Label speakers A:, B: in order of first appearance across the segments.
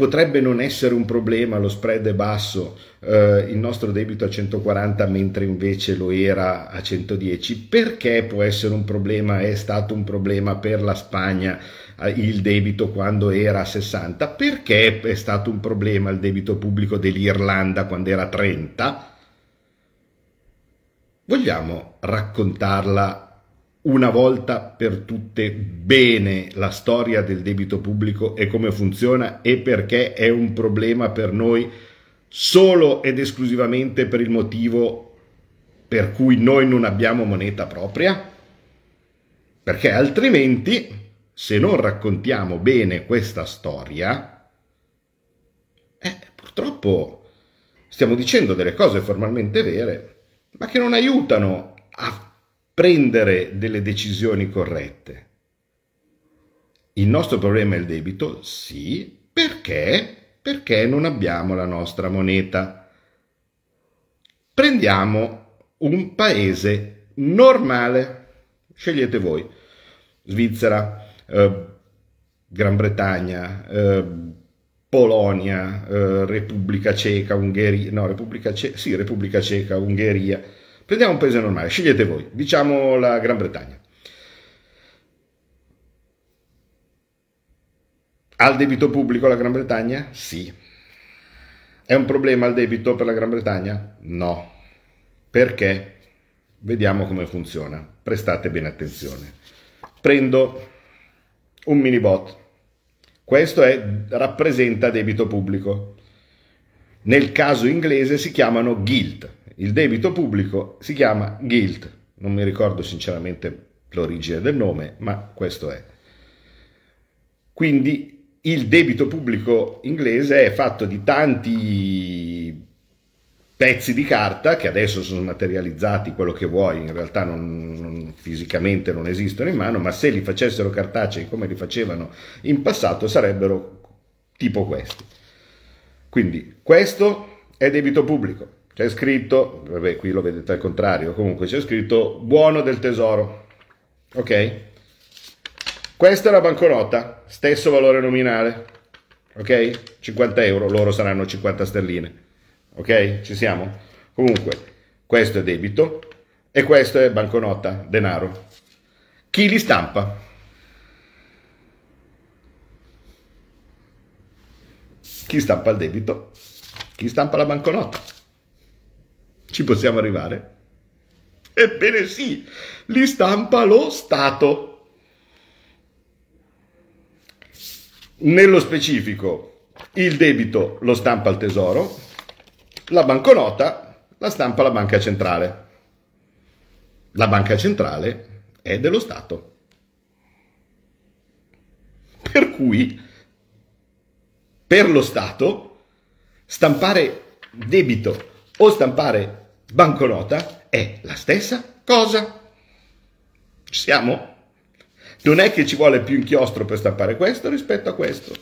A: Potrebbe non essere un problema, lo spread è basso, eh, il nostro debito a 140 mentre invece lo era a 110. Perché può essere un problema, è stato un problema per la Spagna eh, il debito quando era a 60? Perché è stato un problema il debito pubblico dell'Irlanda quando era a 30? Vogliamo raccontarla una volta per tutte bene la storia del debito pubblico e come funziona e perché è un problema per noi solo ed esclusivamente per il motivo per cui noi non abbiamo moneta propria? Perché altrimenti, se non raccontiamo bene questa storia, eh, purtroppo stiamo dicendo delle cose formalmente vere, ma che non aiutano a prendere delle decisioni corrette. Il nostro problema è il debito? Sì, perché? Perché non abbiamo la nostra moneta. Prendiamo un paese normale, scegliete voi, Svizzera, eh, Gran Bretagna, eh, Polonia, eh, Repubblica Ceca, Ungheria, no, Repubblica Ceca, sì, Repubblica Ceca, Ungheria, Prendiamo un paese normale, scegliete voi, diciamo la Gran Bretagna. Ha il debito pubblico la Gran Bretagna? Sì. È un problema il debito per la Gran Bretagna? No. Perché? Vediamo come funziona. Prestate bene attenzione. Prendo un mini bot. Questo è, rappresenta debito pubblico. Nel caso inglese si chiamano guild. Il debito pubblico si chiama guilt, non mi ricordo sinceramente l'origine del nome, ma questo è. Quindi il debito pubblico inglese è fatto di tanti pezzi di carta che adesso sono materializzati, quello che vuoi, in realtà non, non, fisicamente non esistono in mano, ma se li facessero cartacei come li facevano in passato sarebbero tipo questi. Quindi questo è debito pubblico c'è scritto, vabbè qui lo vedete al contrario, comunque c'è scritto buono del tesoro, ok? Questa è la banconota, stesso valore nominale, ok? 50 euro, loro saranno 50 sterline, ok? Ci siamo? Comunque, questo è debito e questo è banconota, denaro. Chi li stampa? Chi stampa il debito? Chi stampa la banconota? Ci possiamo arrivare? Ebbene sì, li stampa lo Stato. Nello specifico, il debito lo stampa il Tesoro, la banconota la stampa la Banca Centrale. La Banca Centrale è dello Stato. Per cui, per lo Stato, stampare debito o stampare banconota è la stessa cosa. Ci siamo? Non è che ci vuole più inchiostro per stampare questo rispetto a questo.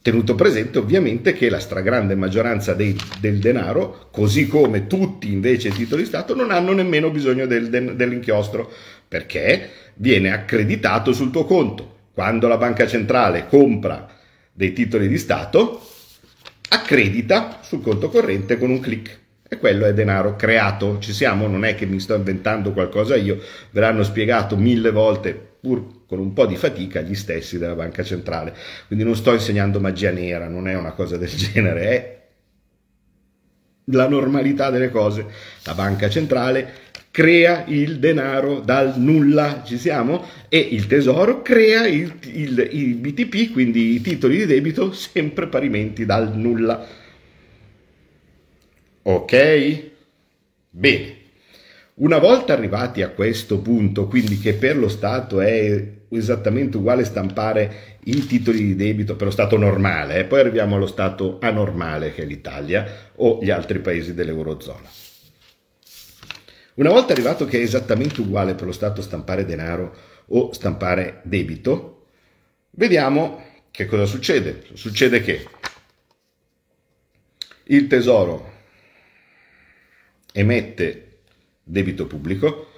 A: Tenuto presente ovviamente che la stragrande maggioranza dei, del denaro, così come tutti invece i titoli di Stato, non hanno nemmeno bisogno del, del, dell'inchiostro, perché viene accreditato sul tuo conto. Quando la banca centrale compra dei titoli di Stato, accredita sul conto corrente con un clic e quello è denaro creato, ci siamo, non è che mi sto inventando qualcosa io, ve l'hanno spiegato mille volte, pur con un po' di fatica, gli stessi della banca centrale. Quindi non sto insegnando magia nera, non è una cosa del genere, è la normalità delle cose. La banca centrale crea il denaro dal nulla, ci siamo? E il tesoro crea il, il, i BTP, quindi i titoli di debito, sempre parimenti dal nulla. Ok? Bene. Una volta arrivati a questo punto, quindi che per lo Stato è esattamente uguale stampare i titoli di debito per lo Stato normale, eh? poi arriviamo allo Stato anormale che è l'Italia o gli altri paesi dell'Eurozona. Una volta arrivato che è esattamente uguale per lo Stato stampare denaro o stampare debito, vediamo che cosa succede. Succede che il Tesoro emette debito pubblico,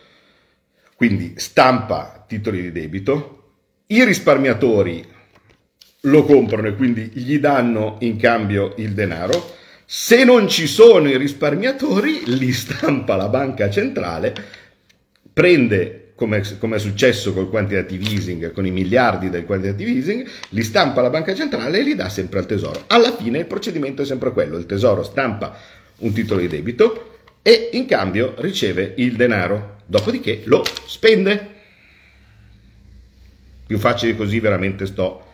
A: quindi stampa titoli di debito, i risparmiatori lo comprano e quindi gli danno in cambio il denaro. Se non ci sono i risparmiatori, li stampa la banca centrale, prende, come, è successo col quantitative easing, con i miliardi del quantitative easing, li stampa la banca centrale e li dà sempre al tesoro. Alla fine il procedimento è sempre quello, il tesoro stampa un titolo di debito e in cambio riceve il denaro, dopodiché lo spende. Più facile così veramente sto,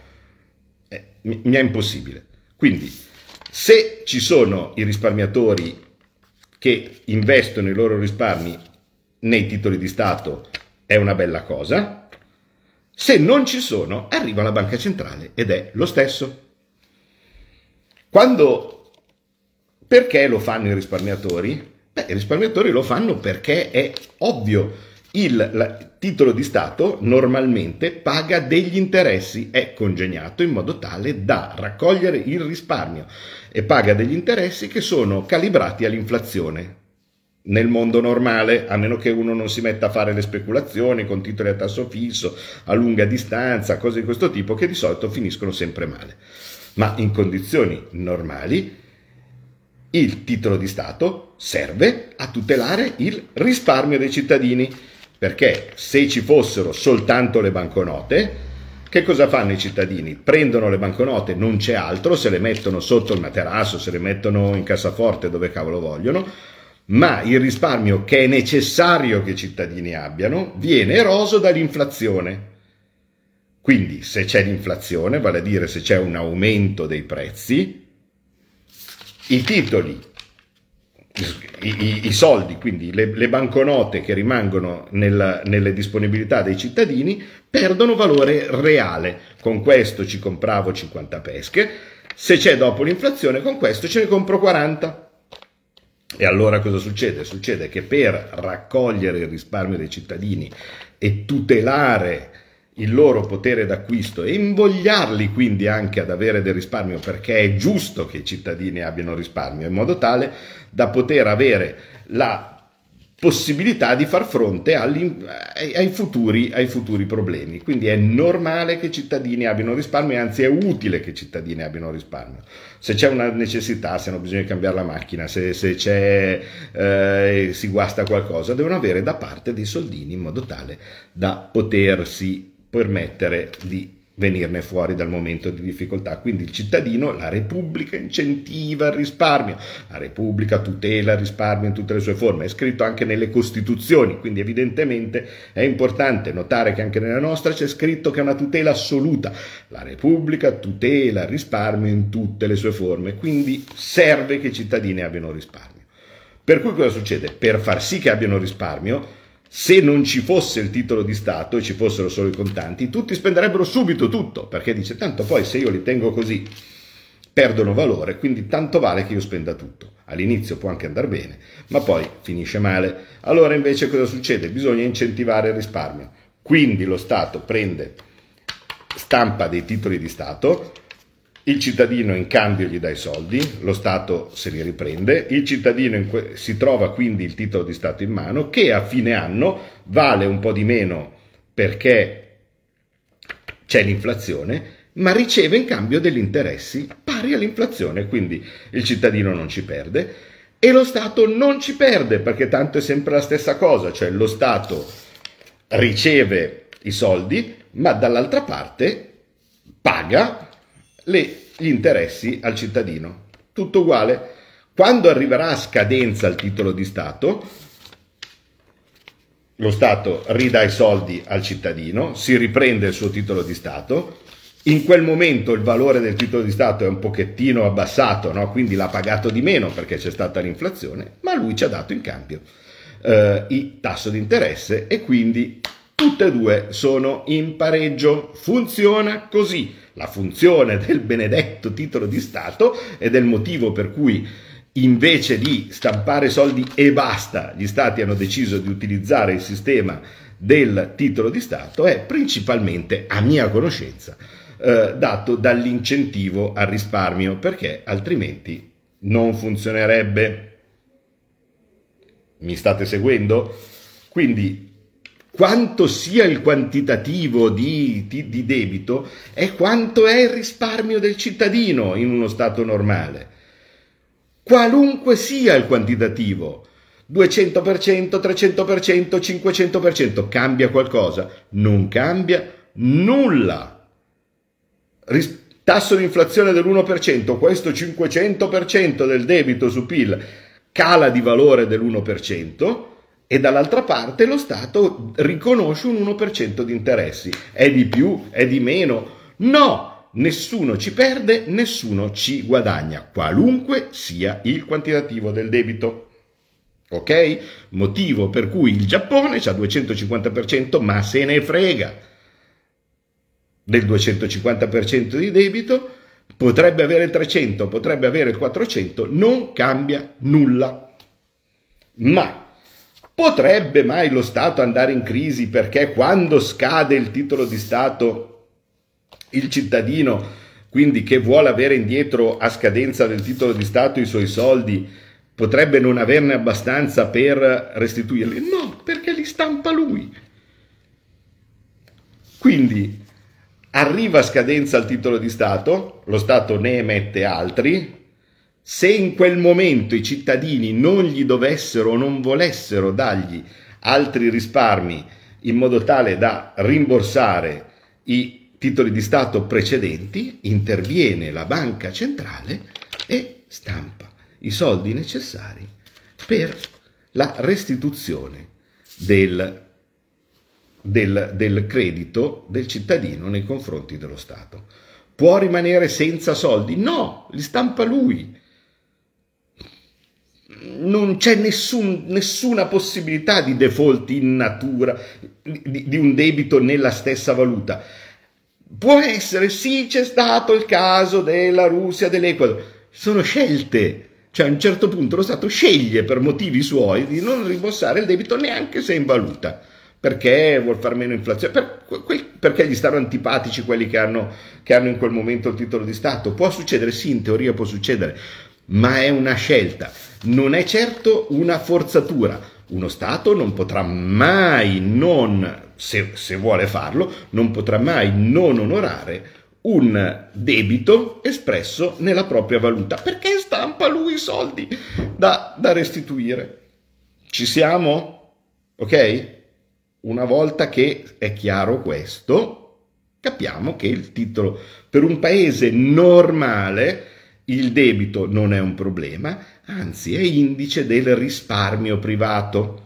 A: eh, mi, mi è impossibile. Quindi, se ci sono i risparmiatori che investono i loro risparmi nei titoli di Stato, è una bella cosa. Se non ci sono, arriva la banca centrale ed è lo stesso. Quando, perché lo fanno i risparmiatori? Beh, i risparmiatori lo fanno perché è ovvio il titolo di Stato normalmente paga degli interessi, è congegnato in modo tale da raccogliere il risparmio e paga degli interessi che sono calibrati all'inflazione. Nel mondo normale, a meno che uno non si metta a fare le speculazioni con titoli a tasso fisso, a lunga distanza, cose di questo tipo, che di solito finiscono sempre male. Ma in condizioni normali, il titolo di Stato serve a tutelare il risparmio dei cittadini perché se ci fossero soltanto le banconote, che cosa fanno i cittadini? Prendono le banconote, non c'è altro, se le mettono sotto il materasso, se le mettono in cassaforte dove cavolo vogliono, ma il risparmio che è necessario che i cittadini abbiano viene eroso dall'inflazione. Quindi se c'è l'inflazione, vale a dire se c'è un aumento dei prezzi, i titoli i, i, soldi, quindi le, le, banconote che rimangono nella, nelle disponibilità dei cittadini, perdono valore reale. Con questo ci compravo 50 pesche, se c'è dopo l'inflazione, con questo ce ne compro 40. E allora cosa succede? Succede che per raccogliere il risparmio dei cittadini e tutelare il loro potere d'acquisto e invogliarli quindi anche ad avere del risparmio perché è giusto che i cittadini abbiano risparmio in modo tale da poter avere la possibilità di far fronte agli, ai, futuri, ai, futuri, problemi. Quindi è normale che i cittadini abbiano risparmio, anzi è utile che i cittadini abbiano risparmio. Se c'è una necessità, se hanno bisogno di cambiare la macchina, se, se eh, si guasta qualcosa, devono avere da parte dei soldini in modo tale da potersi permettere di venirne fuori dal momento di difficoltà. Quindi il cittadino, la Repubblica incentiva il risparmio, la Repubblica tutela il risparmio in tutte le sue forme, è scritto anche nelle Costituzioni, quindi evidentemente è importante notare che anche nella nostra c'è scritto che è una tutela assoluta. La Repubblica tutela il risparmio in tutte le sue forme, quindi serve che i cittadini abbiano risparmio. Per cui cosa succede? Per far sì che abbiano risparmio, se non ci fosse il titolo di Stato e ci fossero solo i contanti, tutti spenderebbero subito tutto, perché dice tanto poi se io li tengo così perdono valore, quindi tanto vale che io spenda tutto. All'inizio può anche andare bene, ma poi finisce male. Allora invece cosa succede? Bisogna incentivare il risparmio. Quindi lo Stato prende, stampa dei titoli di Stato, il cittadino in cambio gli dà i soldi, lo Stato se li riprende, il cittadino que- si trova quindi il titolo di Stato in mano che a fine anno vale un po' di meno perché c'è l'inflazione, ma riceve in cambio degli interessi pari all'inflazione, quindi il cittadino non ci perde. E lo Stato non ci perde perché tanto è sempre la stessa cosa, cioè lo Stato riceve i soldi, ma dall'altra parte paga le, gli interessi al cittadino. Tutto uguale. Quando arriverà a scadenza il titolo di Stato, lo Stato ridà i soldi al cittadino, si riprende il suo titolo di Stato, in quel momento il valore del titolo di Stato è un pochettino abbassato, no? quindi l'ha pagato di meno perché c'è stata l'inflazione, ma lui ci ha dato in cambio eh, il tasso di interesse e quindi tutte e due sono in pareggio. Funziona così. La funzione del benedetto titolo di Stato ed è il motivo per cui invece di stampare soldi e basta, gli stati hanno deciso di utilizzare il sistema del titolo di Stato è principalmente, a mia conoscenza, eh, dato dall'incentivo al risparmio, perché altrimenti non funzionerebbe. Mi state seguendo? Quindi quanto sia il quantitativo di, di, di debito è quanto è il risparmio del cittadino in uno Stato normale. Qualunque sia il quantitativo, 200%, 300%, 500%, cambia qualcosa? Non cambia nulla. Ris- tasso di inflazione dell'1%, questo 500% del debito su PIL cala di valore dell'1% e dall'altra parte lo Stato riconosce un 1% di interessi. È di più? È di meno? No! Nessuno ci perde, nessuno ci guadagna, qualunque sia il quantitativo del debito. Ok? Motivo per cui il Giappone ha 250%, ma se ne frega del 250% di debito, potrebbe avere il 300, potrebbe avere il 400, non cambia nulla. Ma potrebbe mai lo Stato andare in crisi perché quando scade il titolo di Stato il cittadino, quindi che vuole avere indietro a scadenza del titolo di Stato i suoi soldi, potrebbe non averne abbastanza per restituirli? No, perché li stampa lui. Quindi arriva a scadenza il titolo di Stato, lo Stato ne emette altri, se in quel momento i cittadini non gli dovessero o non volessero dargli altri risparmi in modo tale da rimborsare i titoli di Stato precedenti, interviene la banca centrale e stampa i soldi necessari per la restituzione del del, del credito del cittadino nei confronti dello Stato. Può rimanere senza soldi? No, li stampa lui. Non c'è nessun, nessuna possibilità di default in natura, di, di un debito nella stessa valuta. Può essere, sì, c'è stato il caso della Russia, dell'Ecuador. Sono scelte. Cioè a un certo punto lo Stato sceglie per motivi suoi di non rimborsare il debito neanche se in valuta perché vuol far meno inflazione, per, perché gli stanno antipatici quelli che hanno, che hanno in quel momento il titolo di Stato. Può succedere, sì, in teoria può succedere, ma è una scelta, non è certo una forzatura. Uno Stato non potrà mai non, se, se vuole farlo, non potrà mai non onorare un debito espresso nella propria valuta, perché stampa lui i soldi da, da restituire. Ci siamo? Ok? Una volta che è chiaro questo, capiamo che il titolo per un paese normale il debito non è un problema, anzi è indice del risparmio privato.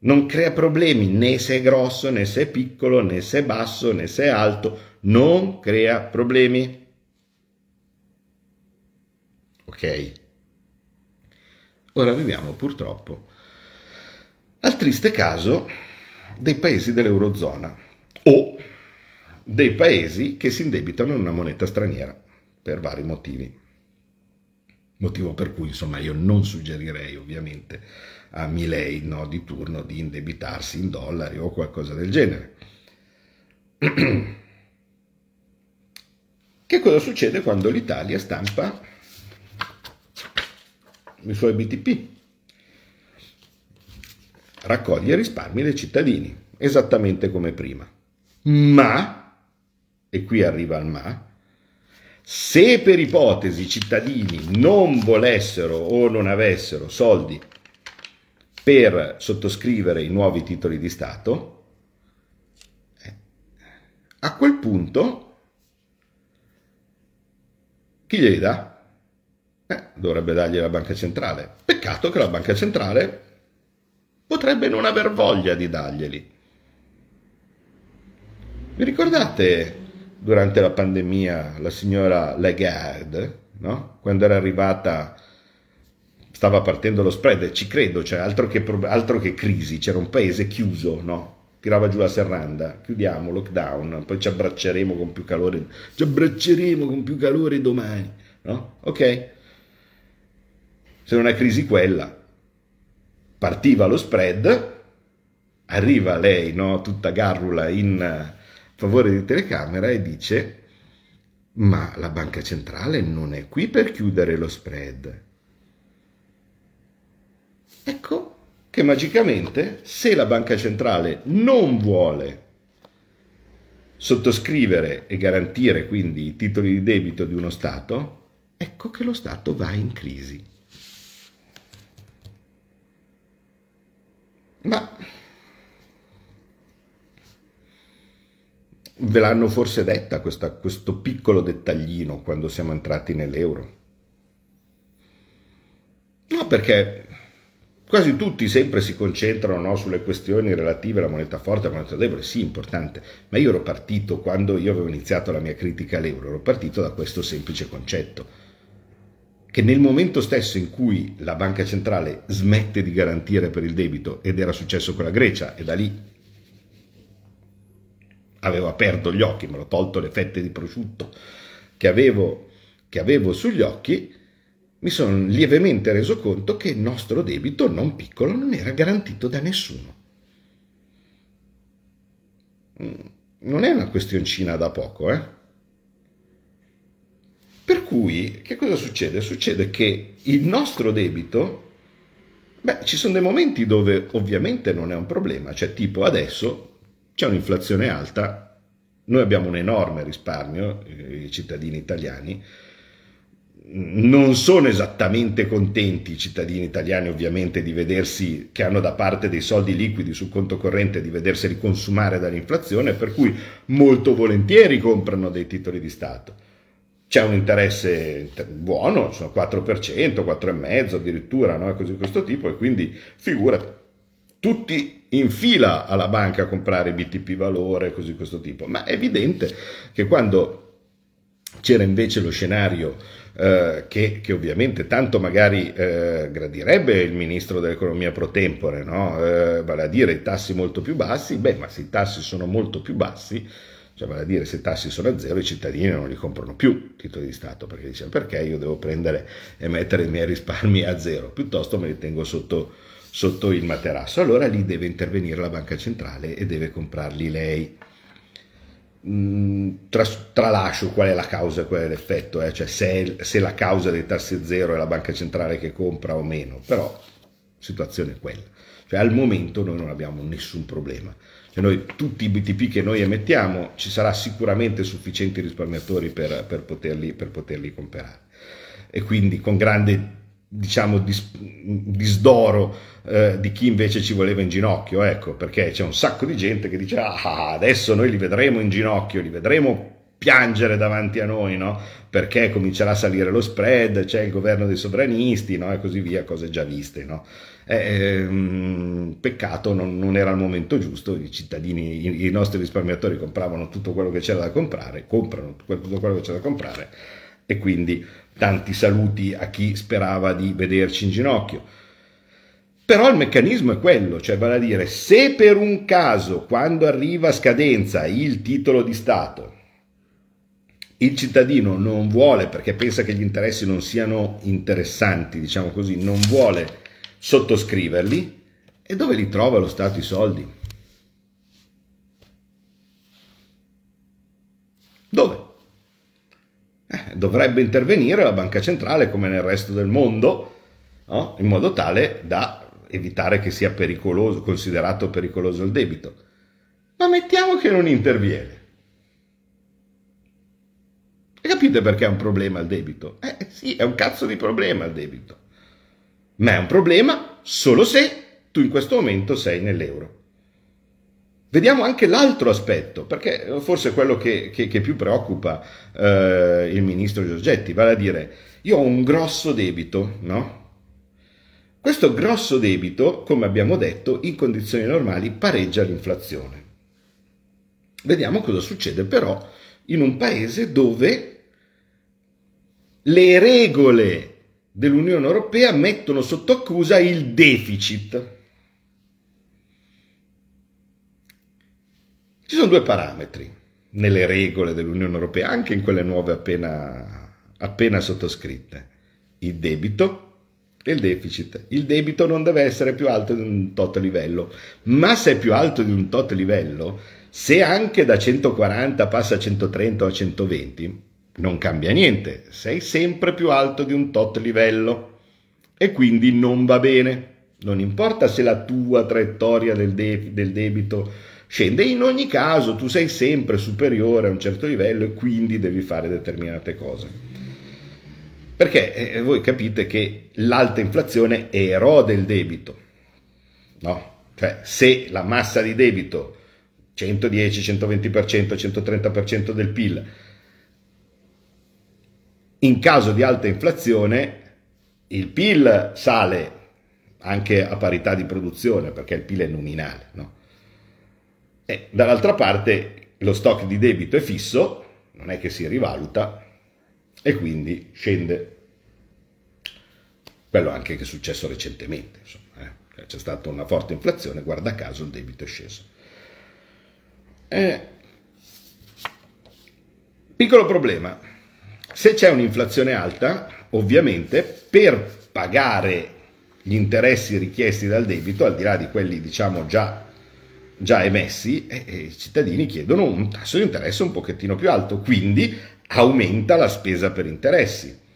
A: Non crea problemi né se è grosso, né se è piccolo, né se è basso, né se è alto, non crea problemi. Ok? Ora arriviamo purtroppo al triste caso dei paesi dell'Eurozona o dei paesi che si indebitano in una moneta straniera per vari motivi. Motivo per cui, insomma, io non suggerirei ovviamente a Milei no, di turno di indebitarsi in dollari o qualcosa del genere. Che cosa succede quando l'Italia stampa i suoi BTP? raccoglie risparmi dei cittadini, esattamente come prima. Ma, e qui arriva il ma, se per ipotesi i cittadini non volessero o non avessero soldi per sottoscrivere i nuovi titoli di Stato, eh, a quel punto chi glieli dà? Eh, dovrebbe dargli la banca centrale. Peccato che la banca centrale potrebbe non aver voglia di darglieli. Vi ricordate durante la pandemia la signora Lagarde, no? quando era arrivata, stava partendo lo spread, ci credo, cioè altro che, altro che crisi, c'era un paese chiuso, no? tirava giù la serranda, chiudiamo, lockdown, poi ci abbracceremo con più calore, ci abbracceremo con più calore domani, no? Ok? Se non è crisi quella, partiva lo spread, arriva lei, no, tutta garrula in favore di telecamera e dice ma la banca centrale non è qui per chiudere lo spread. Ecco che magicamente se la banca centrale non vuole sottoscrivere e garantire quindi i titoli di debito di uno Stato, ecco che lo Stato va in crisi. Ma ve l'hanno forse detta questa, questo piccolo dettaglino quando siamo entrati nell'euro? No, perché quasi tutti sempre si concentrano no, sulle questioni relative alla moneta forte e alla moneta debole, sì, importante, ma io ero partito, quando io avevo iniziato la mia critica all'euro, ero partito da questo semplice concetto, che nel momento stesso in cui la banca centrale smette di garantire per il debito, ed era successo con la Grecia, e da lì avevo aperto gli occhi, me l'ho tolto le fette di prosciutto che avevo, che avevo sugli occhi, mi sono lievemente reso conto che il nostro debito non piccolo non era garantito da nessuno. Mm, non è una questioncina da poco, eh? Per cui, che cosa succede? Succede che il nostro debito, beh, ci sono dei momenti dove ovviamente non è un problema, cioè tipo adesso c'è un'inflazione alta, noi abbiamo un enorme risparmio, eh, i cittadini italiani, non sono esattamente contenti i cittadini italiani ovviamente di vedersi che hanno da parte dei soldi liquidi sul conto corrente di vedersi riconsumare dall'inflazione per cui molto volentieri comprano dei titoli di Stato. C'è un interesse buono sono 4% 4,5% addirittura no? così di questo tipo e quindi figura tutti in fila alla banca a comprare BTP valore così questo tipo ma è evidente che quando c'era invece lo scenario eh, che, che, ovviamente tanto magari eh, gradirebbe il ministro dell'economia pro tempore, no? eh, vale a dire i tassi molto più bassi, beh ma se i tassi sono molto più bassi, cioè vale a dire se i tassi sono a zero i cittadini non li comprano più titoli di Stato, perché dicono perché io devo prendere e mettere i miei risparmi a zero, piuttosto me li tengo sotto, sotto il materasso, allora lì deve intervenire la banca centrale e deve comprarli lei. Mm, tralascio qual è la causa qual è l'effetto, eh? cioè se, se, la causa dei tassi zero è la banca centrale che compra o meno, però la situazione è quella. Cioè, al momento noi non abbiamo nessun problema. Cioè, noi, tutti i BTP che noi emettiamo ci sarà sicuramente sufficienti risparmiatori per, per, poterli, per poterli comprare. E quindi con grande diciamo dis, disdoro eh, di chi invece ci voleva in ginocchio, ecco, perché c'è un sacco di gente che dice ah, adesso noi li vedremo in ginocchio, li vedremo piangere davanti a noi, no? Perché comincerà a salire lo spread, c'è il governo dei sovranisti, no? E così via, cose già viste, no? Eh, um, peccato, non, non, era il momento giusto, i cittadini, i, i, nostri risparmiatori compravano tutto quello che c'era da comprare, comprano tutto quello che c'era da comprare e quindi tanti saluti a chi sperava di vederci in ginocchio. Però il meccanismo è quello, cioè vale a dire, se per un caso, quando arriva a scadenza il titolo di Stato, il cittadino non vuole, perché pensa che gli interessi non siano interessanti, diciamo così, non vuole sottoscriverli, e dove li trova lo Stato i soldi? Dove? Eh, dovrebbe intervenire la banca centrale come nel resto del mondo, no? in modo tale da evitare che sia pericoloso, considerato pericoloso il debito. Ma mettiamo che non interviene. E capite perché è un problema il debito? Eh sì, è un cazzo di problema il debito. Ma è un problema solo se tu in questo momento sei nell'euro. Vediamo anche l'altro aspetto, perché forse è quello che, che, che più preoccupa eh, il ministro Giorgetti, vale a dire, io ho un grosso debito, no? Questo grosso debito, come abbiamo detto, in condizioni normali pareggia l'inflazione. Vediamo cosa succede però in un paese dove le regole dell'Unione Europea mettono sotto accusa il deficit. Ci sono due parametri nelle regole dell'Unione Europea, anche in quelle nuove appena, appena sottoscritte, il debito e il deficit. Il debito non deve essere più alto di un tot livello, ma se è più alto di un tot livello, se anche da 140 passa a 130 o a 120, non cambia niente, sei sempre più alto di un tot livello e quindi non va bene. Non importa se la tua traiettoria del, de- del debito scende, in ogni caso tu sei sempre superiore a un certo livello e quindi devi fare determinate cose. Perché eh, voi capite che l'alta inflazione erode il debito, no? Cioè, se la massa di debito 110, 120%, 130% del PIL, in caso di alta inflazione il PIL sale anche a parità di produzione perché il PIL è nominale, no? E dall'altra parte lo stock di debito è fisso, non è che si rivaluta e quindi scende. Quello anche che è successo recentemente, insomma, eh? c'è stata una forte inflazione, guarda caso il debito è sceso. Eh, piccolo problema, se c'è un'inflazione alta, ovviamente per pagare gli interessi richiesti dal debito, al di là di quelli diciamo già già emessi, eh, i cittadini chiedono un tasso di interesse un pochettino più alto, quindi aumenta la spesa per interessi.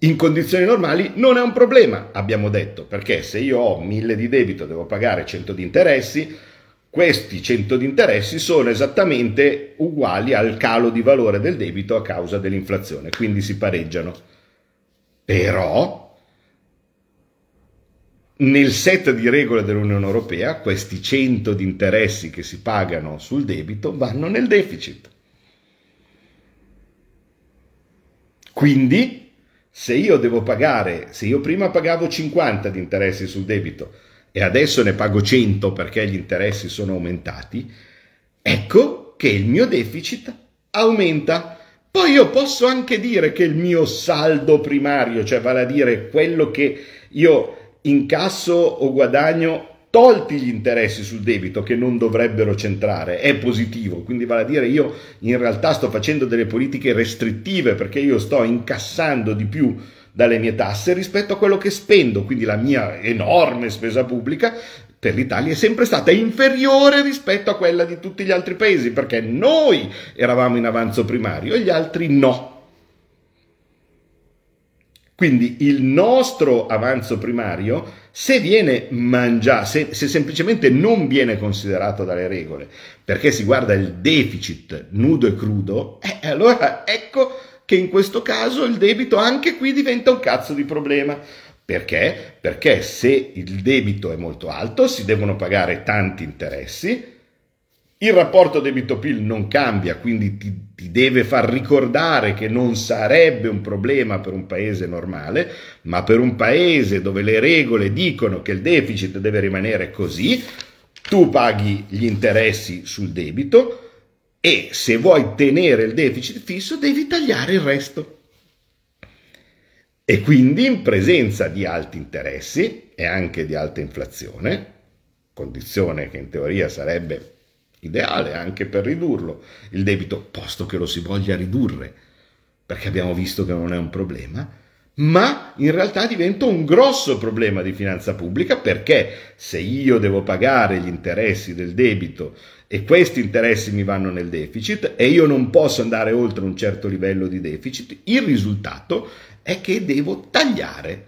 A: In condizioni normali non è un problema, abbiamo detto, perché se io ho 1000 di debito e devo pagare 100 di interessi, questi 100 di interessi sono esattamente uguali al calo di valore del debito a causa dell'inflazione, quindi si pareggiano. Però nel set di regole dell'Unione Europea questi 100 di interessi che si pagano sul debito vanno nel deficit. Quindi, se io devo pagare, se io prima pagavo 50 di interessi sul debito e adesso ne pago 100 perché gli interessi sono aumentati, ecco che il mio deficit aumenta. Poi io posso anche dire che il mio saldo primario, cioè vale a dire quello che io incasso o guadagno tolti gli interessi sul debito che non dovrebbero centrare, è positivo, quindi vale a dire io in realtà sto facendo delle politiche restrittive perché io sto incassando di più dalle mie tasse rispetto a quello che spendo, quindi la mia enorme spesa pubblica per l'Italia è sempre stata inferiore rispetto a quella di tutti gli altri paesi perché noi eravamo in avanzo primario e gli altri no. Quindi il nostro avanzo primario, se viene mangiato, se, se, semplicemente non viene considerato dalle regole, perché si guarda il deficit nudo e crudo, eh, allora ecco che in questo caso il debito anche qui diventa un cazzo di problema. Perché? Perché se il debito è molto alto si devono pagare tanti interessi, il rapporto debito-PIL non cambia, quindi ti, ti, deve far ricordare che non sarebbe un problema per un paese normale, ma per un paese dove le regole dicono che il deficit deve rimanere così, tu paghi gli interessi sul debito e se vuoi tenere il deficit fisso devi tagliare il resto. E quindi in presenza di alti interessi e anche di alta inflazione, condizione che in teoria sarebbe ideale anche per ridurlo il debito, posto che lo si voglia ridurre, perché abbiamo visto che non è un problema, ma in realtà diventa un grosso problema di finanza pubblica perché se io devo pagare gli interessi del debito e questi interessi mi vanno nel deficit e io non posso andare oltre un certo livello di deficit, il risultato è che devo tagliare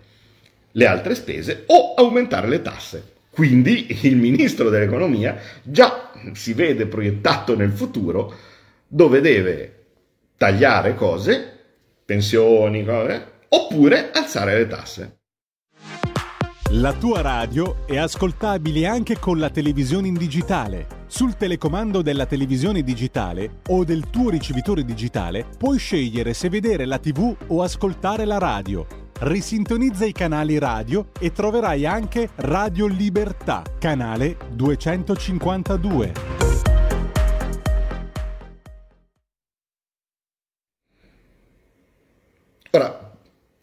A: le altre spese o aumentare le tasse. Quindi il ministro dell'economia già si vede proiettato nel futuro dove deve tagliare cose, pensioni, cose, oppure alzare le tasse.
B: La tua radio è ascoltabile anche con la televisione in digitale. Sul telecomando della televisione digitale o del tuo ricevitore digitale puoi scegliere se vedere la TV o ascoltare la radio risintonizza i canali radio e troverai anche Radio Libertà, canale 252.
A: Ora,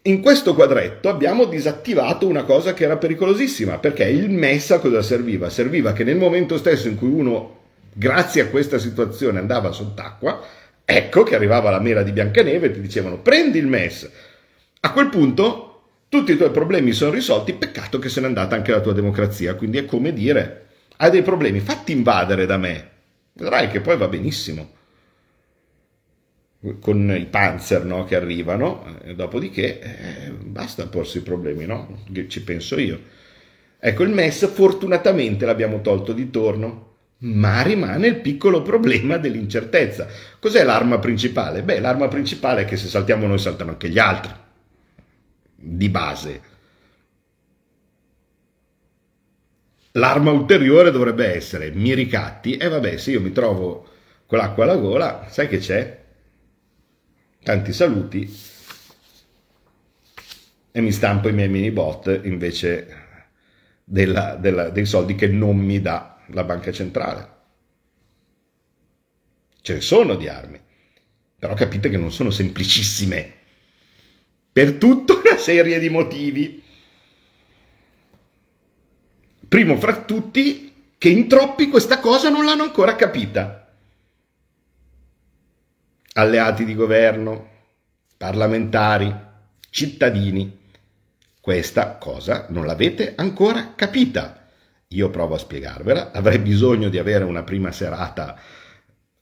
A: in questo quadretto abbiamo disattivato una cosa che era pericolosissima, perché il MES cosa serviva? Serviva che nel momento stesso in cui uno, grazie a questa situazione, andava sott'acqua, ecco che arrivava la mela di Biancaneve e ti dicevano prendi il MES, a quel punto tutti i tuoi problemi sono risolti, peccato che se n'è andata anche la tua democrazia, quindi è come dire, hai dei problemi, fatti invadere da me, vedrai che poi va benissimo. Con i panzer no, che arrivano, eh, dopodiché eh, basta porsi i problemi, no? Ci penso io. Ecco, il MES fortunatamente l'abbiamo tolto di torno, ma rimane il piccolo problema dell'incertezza. Cos'è l'arma principale? Beh, l'arma principale è che se saltiamo noi saltano anche gli altri, di base. L'arma ulteriore dovrebbe essere mi ricatti e vabbè, se io mi trovo con l'acqua alla gola, sai che c'è? Tanti saluti e mi stampo i miei mini bot invece della, della, dei soldi che non mi dà la banca centrale. Ce ne sono di armi, però capite che non sono semplicissime, per tutta una serie di motivi. Primo fra tutti, che in troppi questa cosa non l'hanno ancora capita. Alleati di governo, parlamentari, cittadini, questa cosa non l'avete ancora capita. Io provo a spiegarvela, avrei bisogno di avere una prima serata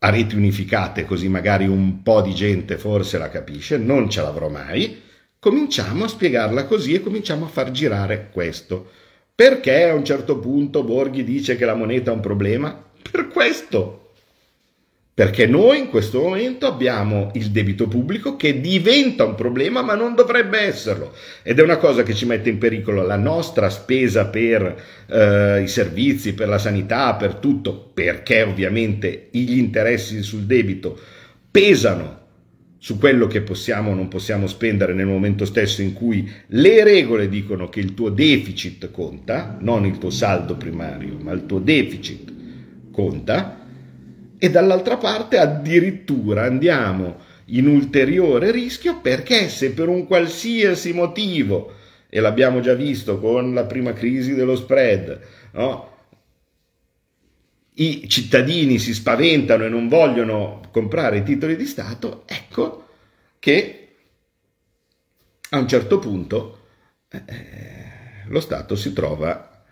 A: a reti unificate così magari un po' di gente forse la capisce, non ce l'avrò mai. Cominciamo a spiegarla così e cominciamo a far girare questo. Perché a un certo punto Borghi dice che la moneta è un problema? Per questo, perché noi in questo momento abbiamo il debito pubblico che diventa un problema ma non dovrebbe esserlo ed è una cosa che ci mette in pericolo la nostra spesa per eh, i servizi, per la sanità, per tutto, perché ovviamente gli interessi sul debito pesano su quello che possiamo o non possiamo spendere nel momento stesso in cui le regole dicono che il tuo deficit conta, non il tuo saldo primario, ma il tuo deficit conta e dall'altra parte addirittura andiamo in ulteriore rischio perché se per un qualsiasi motivo, e l'abbiamo già visto con la prima crisi dello spread, no? I cittadini si spaventano e non vogliono comprare i titoli di Stato, ecco che a un certo punto eh, lo Stato si trova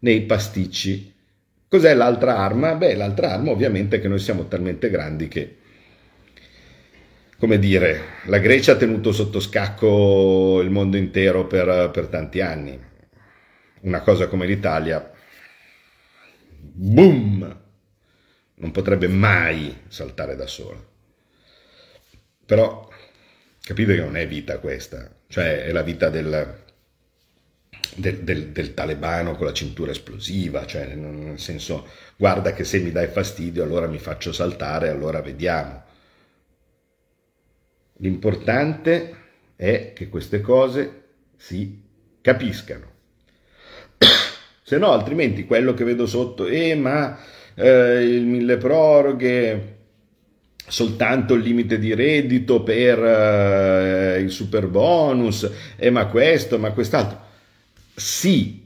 A: nei pasticci Cos'è l'altra arma? Beh, l'altra arma ovviamente è che noi siamo talmente grandi che, come dire, la Grecia ha tenuto sotto scacco il mondo intero per, per tanti anni. Una cosa come l'Italia, boom, non potrebbe mai saltare da sola. Però capite che non è vita questa, cioè è la vita del, del, del, del, talebano con la cintura esplosiva, cioè nel senso guarda che se mi dai fastidio allora mi faccio saltare, allora vediamo. L'importante è che queste cose si capiscano. Se no, altrimenti quello che vedo sotto, eh, ma eh, il mille proroghe, soltanto il limite di reddito per eh, il super bonus, eh, ma questo, ma quest'altro sì.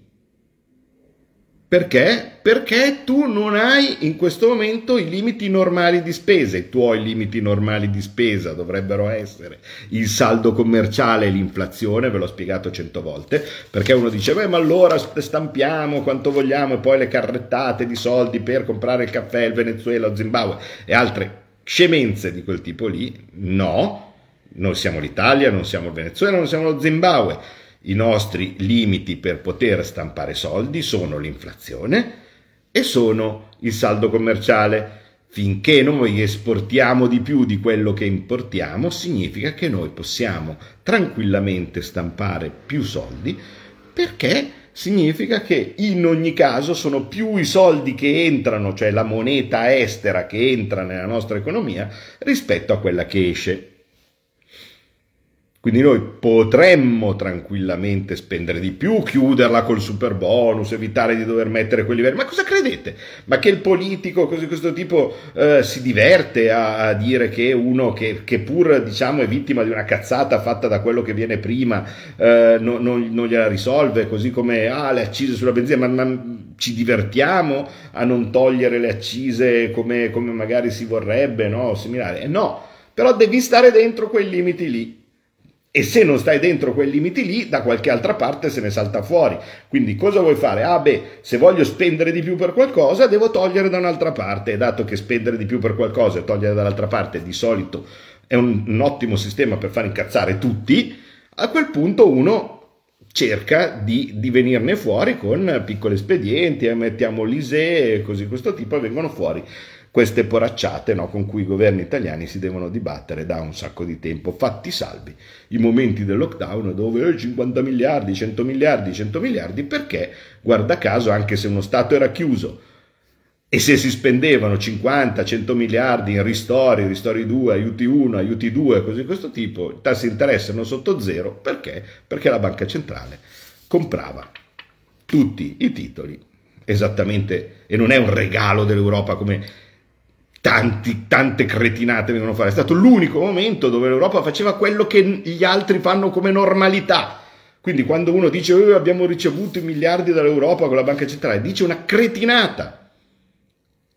A: Perché? Perché tu non hai in questo momento i limiti normali di spesa. I tuoi limiti normali di spesa dovrebbero essere il saldo commerciale e l'inflazione, ve l'ho spiegato cento volte, perché uno dice, beh, ma allora stampiamo quanto vogliamo e poi le carrettate di soldi per comprare il caffè, il Venezuela, il Zimbabwe e altre scemenze di quel tipo lì. No, noi siamo l'Italia, non siamo il Venezuela, non siamo lo Zimbabwe i nostri limiti per poter stampare soldi sono l'inflazione e sono il saldo commerciale. Finché noi esportiamo di più di quello che importiamo, significa che noi possiamo tranquillamente stampare più soldi perché significa che in ogni caso sono più i soldi che entrano, cioè la moneta estera che entra nella nostra economia, rispetto a quella che esce. Quindi noi potremmo tranquillamente spendere di più, chiuderla col super bonus, evitare di dover mettere quei livelli. Ma cosa credete? Ma che il politico così questo tipo eh, si diverte a, a, dire che uno che, che, pur diciamo è vittima di una cazzata fatta da quello che viene prima eh, no, non, non, gliela risolve, così come ah, le accise sulla benzina, ma, ma ci divertiamo a non togliere le accise come, come magari si vorrebbe, no? Similare. Eh, no, però devi stare dentro quei limiti lì e se non stai dentro quei limiti lì, da qualche altra parte se ne salta fuori. Quindi cosa vuoi fare? Ah beh, se voglio spendere di più per qualcosa, devo togliere da un'altra parte. E dato che spendere di più per qualcosa e togliere dall'altra parte di solito è un, un ottimo sistema per far incazzare tutti, a quel punto uno cerca di, di, venirne fuori con piccoli espedienti, eh, mettiamo l'ISE e così questo tipo e vengono fuori queste poracciate no, con cui i governi italiani si devono dibattere da un sacco di tempo, fatti salvi i momenti del lockdown dove eh, 50 miliardi, 100 miliardi, 100 miliardi, perché guarda caso anche se uno Stato era chiuso e se si spendevano 50-100 miliardi in ristori, ristori 2, aiuti 1, aiuti 2, così di questo tipo, i tassi di interesse erano sotto zero, perché? Perché la banca centrale comprava tutti i titoli esattamente, e non è un regalo dell'Europa come tanti, tante cretinate vengono fare, è stato l'unico momento dove l'Europa faceva quello che gli altri fanno come normalità. Quindi quando uno dice oh, abbiamo ricevuto i miliardi dall'Europa con la banca centrale, dice una cretinata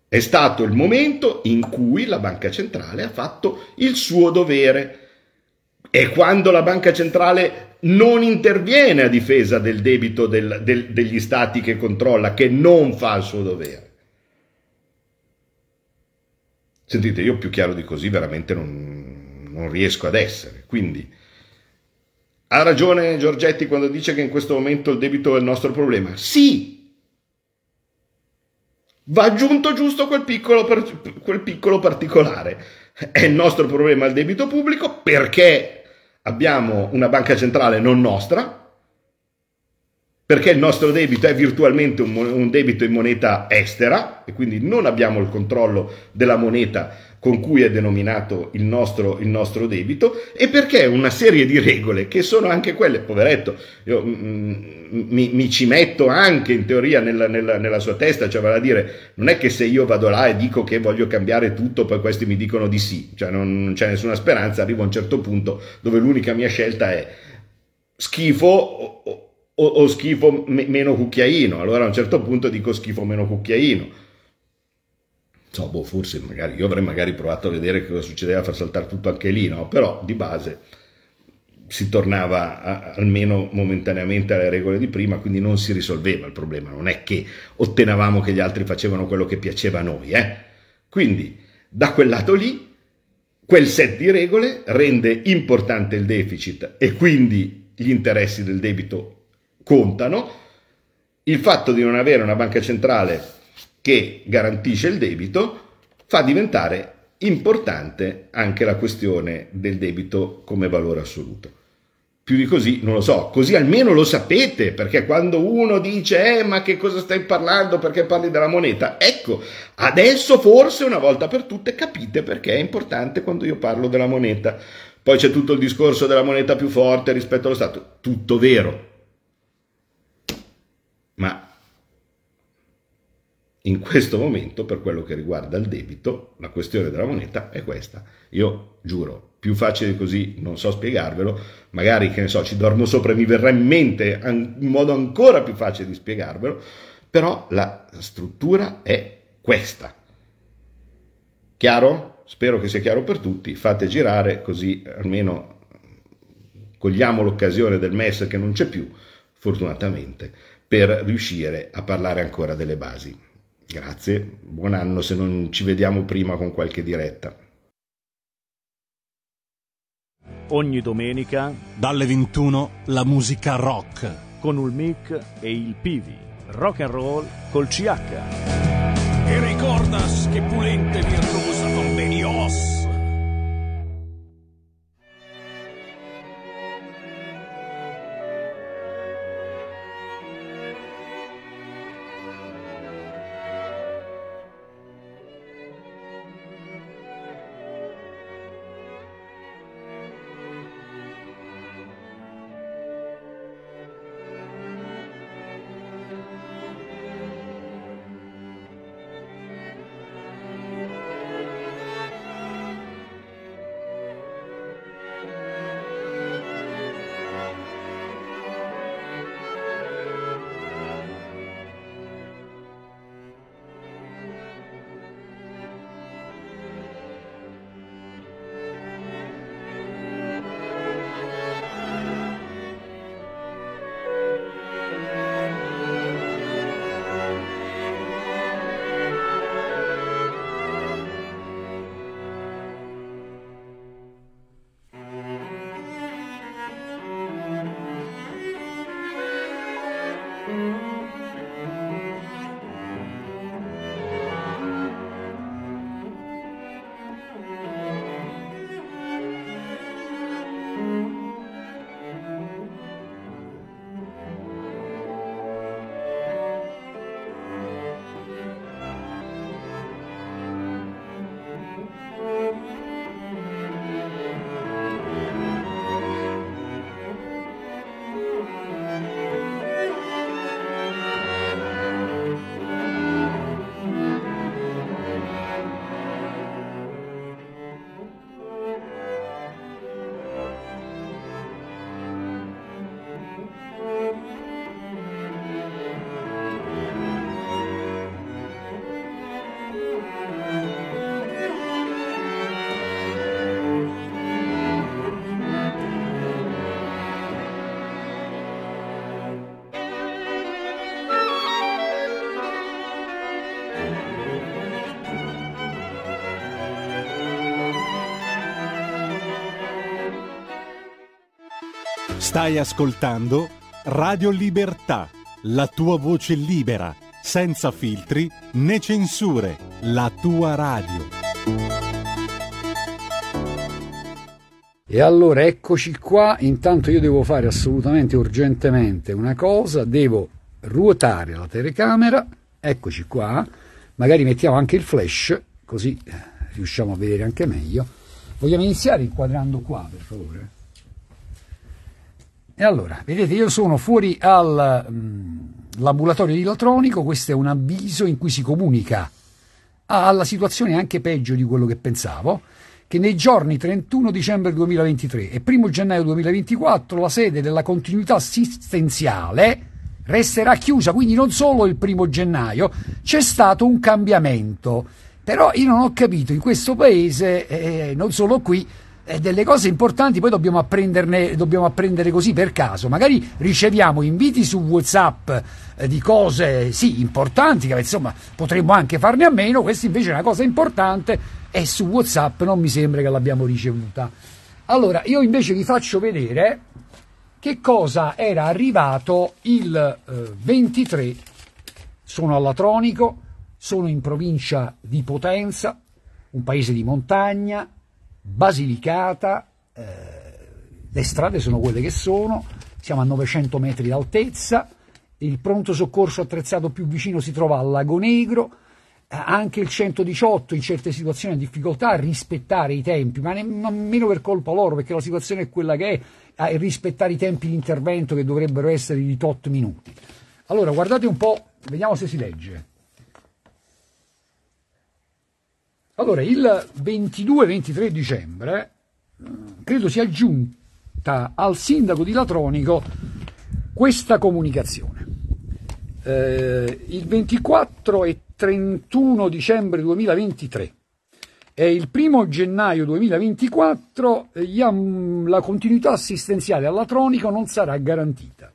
A: è stato il momento in cui la banca centrale ha fatto il suo dovere. E quando la banca centrale non interviene a difesa del debito del, del, degli stati che controlla, che non fa il suo dovere. Sentite, io più chiaro di così veramente non, non riesco ad essere. Quindi ha ragione Giorgetti quando dice che in questo momento il debito è il nostro problema. Sì, va aggiunto giusto quel piccolo, quel piccolo particolare. È il nostro problema il debito pubblico perché abbiamo una banca centrale non nostra, perché il nostro debito è virtualmente un, un, debito in moneta estera e quindi non abbiamo il controllo della moneta con cui è denominato il nostro, il nostro debito e perché una serie di regole che sono anche quelle, poveretto, io mm, mm, mi, mi, ci metto anche in teoria nella, nella, nella, sua testa, cioè vale a dire, non è che se io vado là e dico che voglio cambiare tutto, poi questi mi dicono di sì, cioè non, non c'è nessuna speranza, arrivo a un certo punto dove l'unica mia scelta è schifo o, o, o schifo me, meno cucchiaino, allora a un certo punto dico schifo meno cucchiaino so, boh, forse magari io avrei magari provato a vedere cosa succedeva a far saltare tutto anche lì, no? Però di base si tornava a, almeno momentaneamente alle regole di prima, quindi non si risolveva il problema, non è che ottenevamo che gli altri facevano quello che piaceva a noi, eh? Quindi da quel lato lì quel set di regole rende importante il deficit e quindi gli interessi del debito contano. Il fatto di non avere una banca centrale che garantisce il debito, fa diventare importante anche la questione del debito come valore assoluto. Più di così non lo so, così almeno lo sapete, perché quando uno dice eh ma che cosa stai parlando, perché parli della moneta? Ecco, adesso forse una volta per tutte capite perché è importante quando io parlo della moneta. Poi c'è tutto il discorso della moneta più forte rispetto allo Stato, tutto vero. Ma in questo momento, per quello che riguarda il debito, la questione della moneta è questa. Io giuro, più facile così non so spiegarvelo, magari che ne so, ci dormo sopra e mi verrà in mente in modo ancora più facile di spiegarvelo, però la struttura è questa. Chiaro? Spero che sia chiaro per tutti, fate girare così almeno cogliamo l'occasione del MES che non c'è più, fortunatamente, per riuscire a parlare ancora delle basi. Grazie, buon anno se non ci vediamo prima con qualche diretta.
C: Ogni domenica
B: dalle 21 la musica rock
C: con il mic e il Pivi. Rock and roll col CH.
D: E ricordas che pulente virtuosa convenios.
B: Stai ascoltando Radio Libertà, la tua voce libera, senza filtri né censure, la tua radio.
E: E allora eccoci qua, intanto io devo fare assolutamente urgentemente una cosa, devo ruotare la telecamera, eccoci qua, magari mettiamo anche il flash, così eh, riusciamo a vedere anche meglio. Vogliamo iniziare inquadrando qua, per favore? E allora, vedete, io sono fuori al mm, laboratorio elettronico, questo è un avviso in cui si comunica alla situazione anche peggio di quello che pensavo, che nei giorni 31 dicembre 2023 e 1 gennaio 2024 la sede della continuità assistenziale resterà chiusa, quindi non solo il primo gennaio, c'è stato un cambiamento. Però io non ho capito, in questo paese, eh, non solo qui, eh, delle cose importanti poi dobbiamo dobbiamo apprendere così per caso. Magari riceviamo inviti su WhatsApp eh, di cose, sì, importanti, che insomma potremmo anche farne a meno, questa invece è una cosa importante e su WhatsApp non mi sembra che l'abbiamo ricevuta. Allora, io invece vi faccio vedere che cosa era arrivato il eh, 23. Sono a Latronico, sono in provincia di Potenza, un paese di montagna, Basilicata, eh, le strade sono quelle che sono, siamo a 900 metri d'altezza, il pronto soccorso attrezzato più vicino si trova al Lago Negro, anche il 118 in certe situazioni ha difficoltà a rispettare i tempi, ma nemmeno per colpa loro, perché la situazione è quella che è, a rispettare i tempi di intervento che dovrebbero essere di tot minuti. Allora, guardate un po', vediamo se si legge. Allora, il 22-23 dicembre, credo sia giunta al sindaco di Latronico questa comunicazione. Eh, il 24 e 31 dicembre 2023 e il 1 gennaio 2024 la continuità assistenziale all'Atronico non sarà garantita.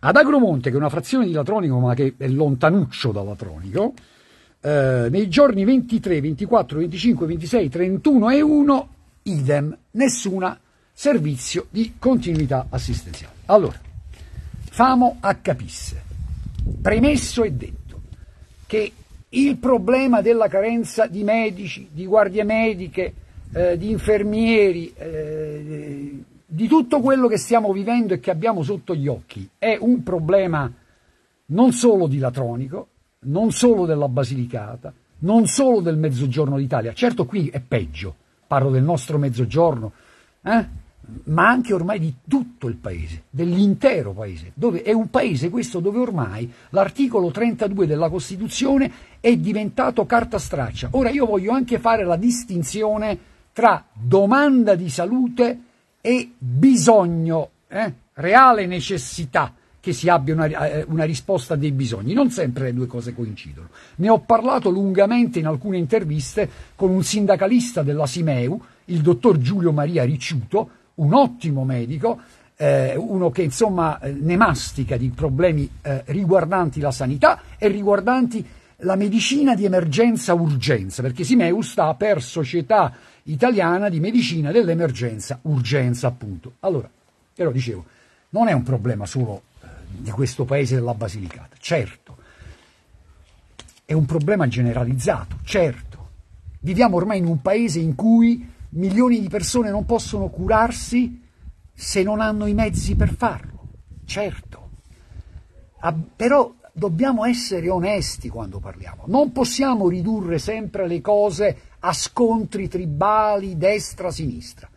E: Ad Agromonte, che è una frazione di Latronico ma che è lontanuccio dall'Atronico, eh, nei giorni 23, 24, 25, 26, 31 e 1, idem, nessuna servizio di continuità assistenziale. Allora, famo a capisse. Premesso e detto che il problema della carenza di medici, di guardie mediche, eh, di infermieri, eh, di tutto quello che stiamo vivendo e che abbiamo sotto gli occhi è un problema non solo di Latronico, non solo della Basilicata, non solo del mezzogiorno d'Italia. Certo qui è peggio, parlo del nostro mezzogiorno, eh? ma anche ormai di tutto il paese, dell'intero paese, dove è un paese questo dove ormai l'articolo 32 della Costituzione è diventato carta straccia. Ora io voglio anche fare la distinzione tra domanda di salute e bisogno, eh? reale necessità che si abbia una, eh, una, risposta dei bisogni. Non sempre le due cose coincidono. Ne ho parlato lungamente in alcune interviste con un sindacalista della Simeu, il dottor Giulio Maria Ricciuto, un ottimo medico, eh, uno che insomma eh, ne mastica di problemi eh, riguardanti la sanità e riguardanti la medicina di emergenza-urgenza, perché Simeu sta per Società Italiana di Medicina dell'Emergenza-Urgenza, appunto. Allora, però dicevo, non è un problema solo di questo paese della Basilicata, certo, è un problema generalizzato, certo. Viviamo ormai in un paese in cui milioni di persone non possono curarsi se non hanno i mezzi per farlo, certo. Ah, però dobbiamo essere onesti quando parliamo, non possiamo ridurre sempre le cose a scontri tribali destra-sinistra.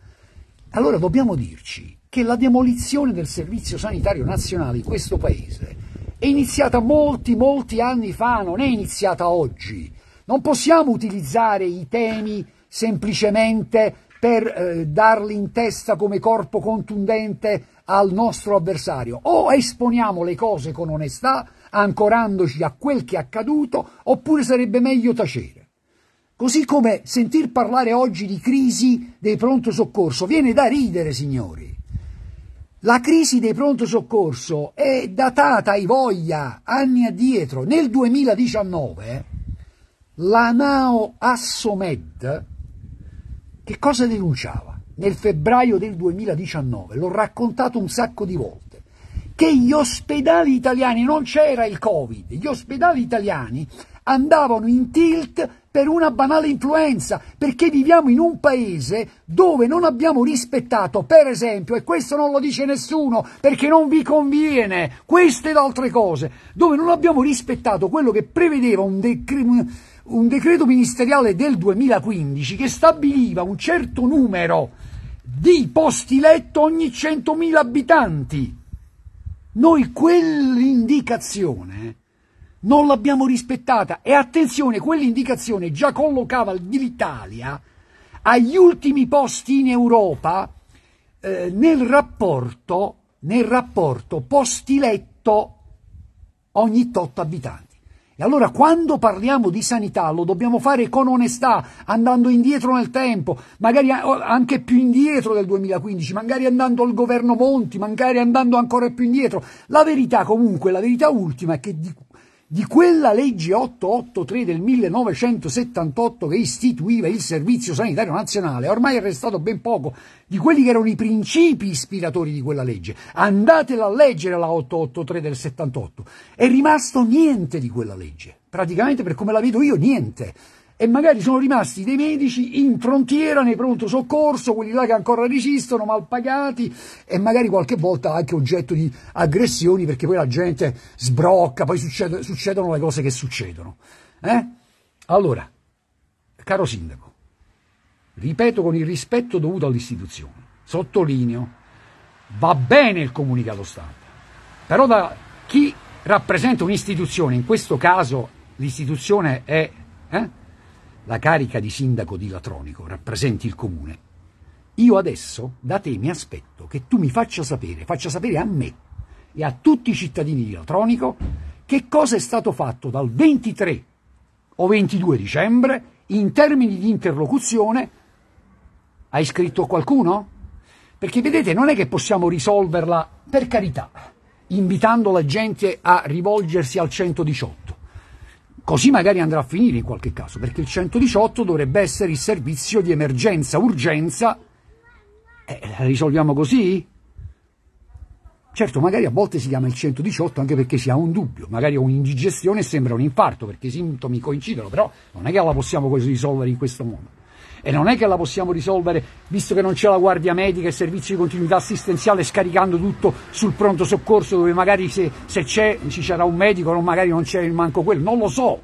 E: Allora dobbiamo dirci che la demolizione del Servizio Sanitario Nazionale in questo Paese è iniziata molti, molti anni fa, non è iniziata oggi. Non possiamo utilizzare i temi semplicemente per eh, darli in testa come corpo contundente al nostro avversario. O esponiamo le cose con onestà, ancorandoci a quel che è accaduto, oppure sarebbe meglio tacere. Così come sentir parlare oggi di crisi dei pronto soccorso viene da ridere, signori. La crisi dei pronto soccorso è datata ai voglia anni addietro. Nel 2019 la Nao Assomed che cosa denunciava? nel febbraio del 2019, l'ho raccontato un sacco di volte, che gli ospedali italiani, non c'era il Covid, gli ospedali italiani andavano in tilt per una banale influenza, perché viviamo in un paese dove non abbiamo rispettato, per esempio, e questo non lo dice nessuno perché non vi conviene, queste ed altre cose, dove non abbiamo rispettato quello che prevedeva un, decre- un decreto ministeriale del 2015 che stabiliva un certo numero di posti letto ogni 100.000 abitanti. Noi quell'indicazione non l'abbiamo rispettata e attenzione, quell'indicazione già collocava l'Italia agli ultimi posti in Europa eh, nel rapporto, nel rapporto posti letto ogni tot abitanti. E allora quando parliamo di sanità lo dobbiamo fare con onestà, andando indietro nel tempo, magari anche più indietro del 2015, magari andando al governo Monti, magari andando ancora più indietro. La verità comunque, la verità ultima è che di, di quella legge 883 del 1978 che istituiva il Servizio Sanitario Nazionale, ormai è restato ben poco di quelli che erano i principi ispiratori di quella legge. Andatela a leggere la 883 del 78. È rimasto niente di quella legge. Praticamente per come la vedo io, niente e magari sono rimasti dei medici in frontiera nei pronto soccorso, quelli là che ancora resistono, mal pagati e magari qualche volta anche oggetto di aggressioni perché poi la gente sbrocca, poi succede, succedono le cose che succedono. Eh? Allora, caro sindaco, ripeto con il rispetto dovuto all'istituzione, sottolineo, va bene il comunicato stampa, però da chi rappresenta un'istituzione, in questo caso l'istituzione è... Eh? La carica di sindaco di Latronico rappresenti il comune, io adesso da te mi aspetto che tu mi faccia sapere, faccia sapere a me e a tutti i cittadini di Latronico che cosa è stato fatto dal 23 o 22 dicembre in termini di interlocuzione. Hai scritto qualcuno? Perché vedete, non è che possiamo risolverla per carità, invitando la gente a rivolgersi al 118 Così magari andrà a finire in qualche caso, perché il 118 dovrebbe essere il servizio di emergenza, urgenza. Eh, risolviamo così? Certo, magari a volte si chiama il 118 anche perché si ha un dubbio, magari un'indigestione e sembra un infarto perché i sintomi coincidono, però non è che la possiamo così risolvere in questo modo. E non è che la possiamo risolvere, visto che non c'è la guardia medica e servizio di continuità assistenziale, scaricando tutto sul pronto soccorso, dove magari se, se c'è, ci sarà un medico, non magari non c'è manco quello, non lo so.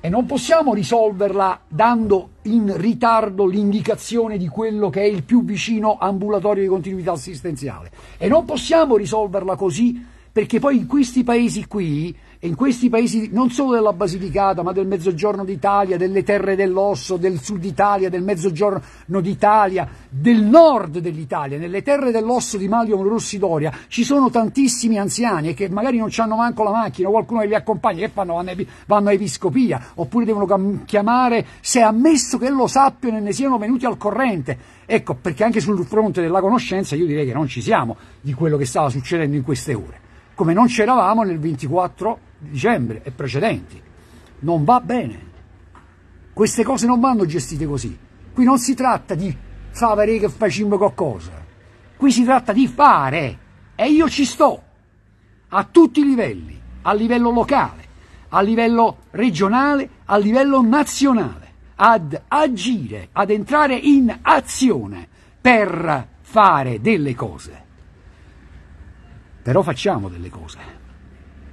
E: E non possiamo risolverla dando in ritardo l'indicazione di quello che è il più vicino ambulatorio di continuità assistenziale. E non possiamo risolverla così perché poi in questi paesi qui e in questi paesi non solo della Basilicata, ma del mezzogiorno d'Italia, delle terre dell'osso, del sud Italia, del mezzogiorno d'Italia, del nord dell'Italia, nelle terre dell'osso di Maglio Rossi Doria, ci sono tantissimi anziani che magari non hanno manco la macchina, qualcuno che li accompagna, che fanno? Vanno a episcopia, oppure devono chiamare, se è ammesso che lo sappiano e ne siano venuti al corrente. Ecco, perché anche sul fronte della conoscenza io direi che non ci siamo di quello che stava succedendo in queste ore, come non c'eravamo nel 24 dicembre e precedenti. Non va bene. Queste cose non vanno gestite così. Qui non si tratta di fare che facciamo qualcosa. Qui si tratta di fare. E io ci sto. A tutti i livelli. A livello locale, a livello regionale, a livello nazionale. Ad agire, ad entrare in azione per fare delle cose. Però facciamo delle cose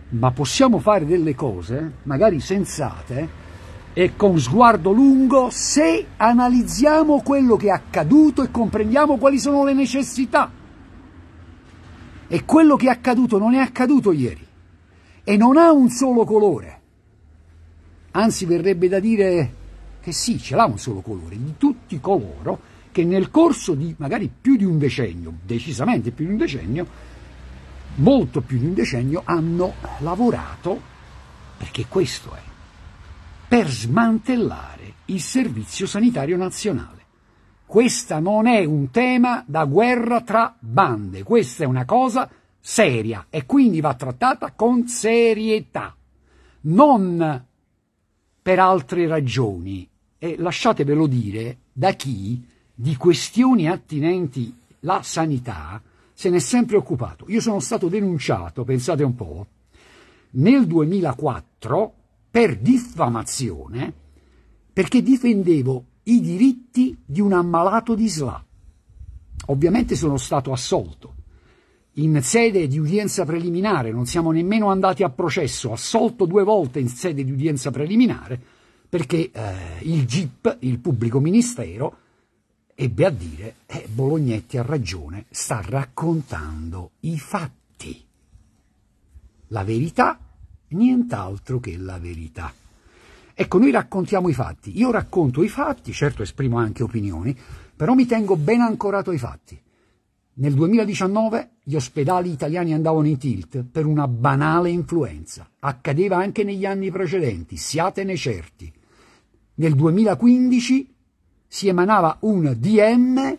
E: ma possiamo fare delle cose, magari sensate, e con sguardo lungo se analizziamo quello che è accaduto e comprendiamo quali sono le necessità. E quello che è accaduto non è accaduto ieri e non ha un solo colore. Anzi, verrebbe da dire che sì, ce l'ha un solo colore, di tutti coloro che nel corso di magari più di un decennio, decisamente più di un decennio, molto più di un decennio, hanno lavorato, perché questo è, per smantellare il Servizio Sanitario Nazionale. Questa non è un tema da guerra tra bande, questa è una cosa seria e quindi va trattata con serietà, non per altre ragioni. E lasciatevelo dire da chi di questioni attinenti la sanità se ne è sempre occupato. Io sono stato denunciato, pensate un po', nel 2004 per diffamazione perché difendevo i diritti di un ammalato di SLA. Ovviamente sono stato assolto. In sede di udienza preliminare, non siamo nemmeno andati a processo, assolto due volte in sede di udienza preliminare, perché eh, il GIP, il pubblico ministero, ebbe a dire eh, Bolognetti ha ragione, sta raccontando i fatti. La verità, nient'altro che la verità. Ecco, noi raccontiamo i fatti. Io racconto i fatti, certo esprimo anche opinioni, però mi tengo ben ancorato ai fatti. Nel 2019 gli ospedali italiani andavano in tilt per una banale influenza. Accadeva anche negli anni precedenti, siatene certi. Nel 2015 si emanava un DM,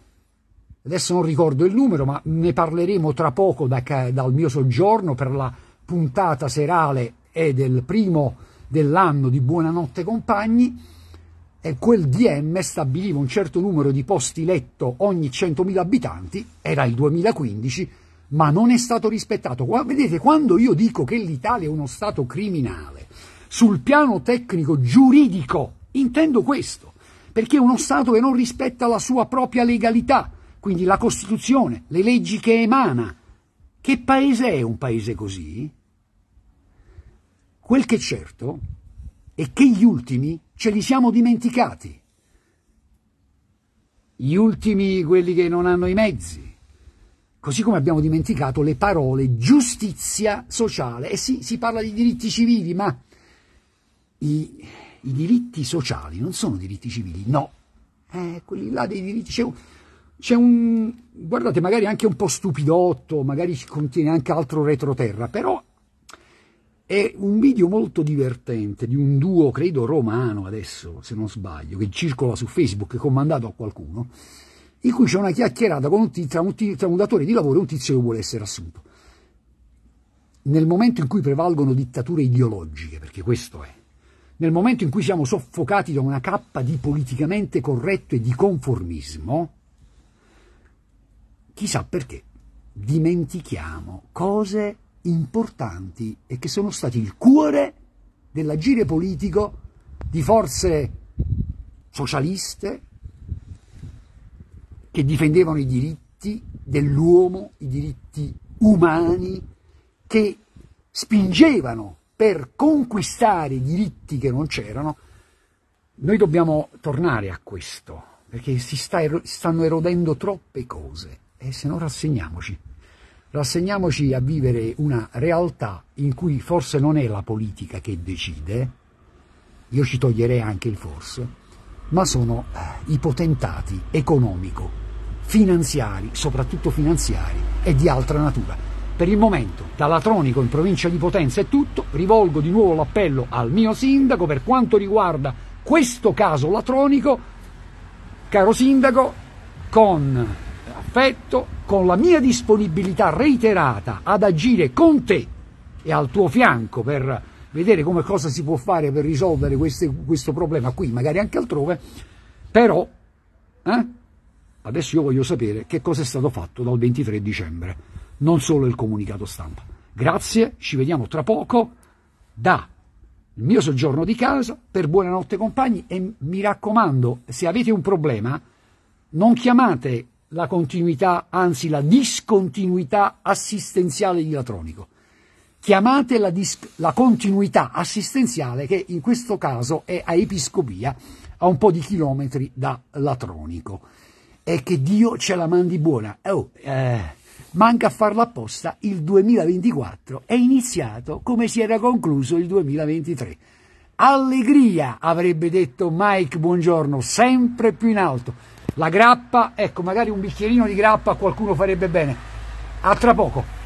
E: adesso non ricordo il numero, ma ne parleremo tra poco da, dal mio soggiorno per la puntata serale e del primo dell'anno di Buonanotte Compagni, e quel DM stabiliva un certo numero di posti letto ogni 100.000 abitanti, era il 2015, ma non è stato rispettato. Vedete, quando io dico che l'Italia è uno Stato criminale, sul piano tecnico giuridico, intendo questo, perché è uno Stato che non rispetta la sua propria legalità, quindi la Costituzione, le leggi che emana. Che paese è un paese così? Quel che è certo è che gli ultimi ce li siamo dimenticati. Gli ultimi, quelli che non hanno i mezzi. Così come abbiamo dimenticato le parole giustizia sociale. E sì, si parla di diritti civili, ma i, i diritti sociali non sono diritti civili, no. Eh, quelli là dei diritti... C'è un, c'è un... guardate, magari anche un po' stupidotto, magari contiene anche altro retroterra, però è un video molto divertente di un duo, credo romano adesso, se non sbaglio, che circola su Facebook, comandato a qualcuno, in cui c'è una chiacchierata un tizio, tra, un tra un datore di lavoro e un tizio che vuole essere assunto. Nel momento in cui prevalgono dittature ideologiche, perché questo è, nel momento in cui siamo soffocati da una cappa di politicamente corretto e di conformismo, chissà perché, dimentichiamo cose importanti e che sono stati il cuore dell'agire politico di forze socialiste che difendevano i diritti dell'uomo, i diritti umani, che spingevano per conquistare i diritti che non c'erano. Noi dobbiamo tornare a questo, perché si sta, stanno erodendo troppe cose e se no rassegniamoci rassegniamoci a vivere una realtà in cui forse non è la politica che decide, io ci toglierei anche il forse, ma sono eh, i potentati economico, finanziari, soprattutto finanziari e di altra natura. Per il momento, da Latronico in provincia di Potenza è tutto, rivolgo di nuovo l'appello al mio sindaco per quanto riguarda questo caso latronico, caro sindaco, con affetto, con la mia disponibilità reiterata ad agire con te e al tuo fianco per vedere come cosa si può fare per risolvere queste, questo problema qui, magari anche altrove, però eh, adesso io voglio sapere che cosa è stato fatto dal 23 dicembre, non solo il comunicato stampa. Grazie, ci vediamo tra poco da il mio soggiorno di casa per buonanotte compagni e mi raccomando, se avete un problema, non chiamate la continuità, anzi la discontinuità assistenziale di Latronico. Chiamate la, dis- la continuità assistenziale che in questo caso è a Episcopia, a un po' di chilometri da Latronico. E che Dio ce la mandi buona. Oh, eh, manca a farlo apposta, il 2024 è iniziato come si era concluso il 2023. Allegria, avrebbe detto Mike Buongiorno, sempre più in alto. La grappa, ecco, magari un bicchierino di grappa a qualcuno farebbe bene. A tra poco.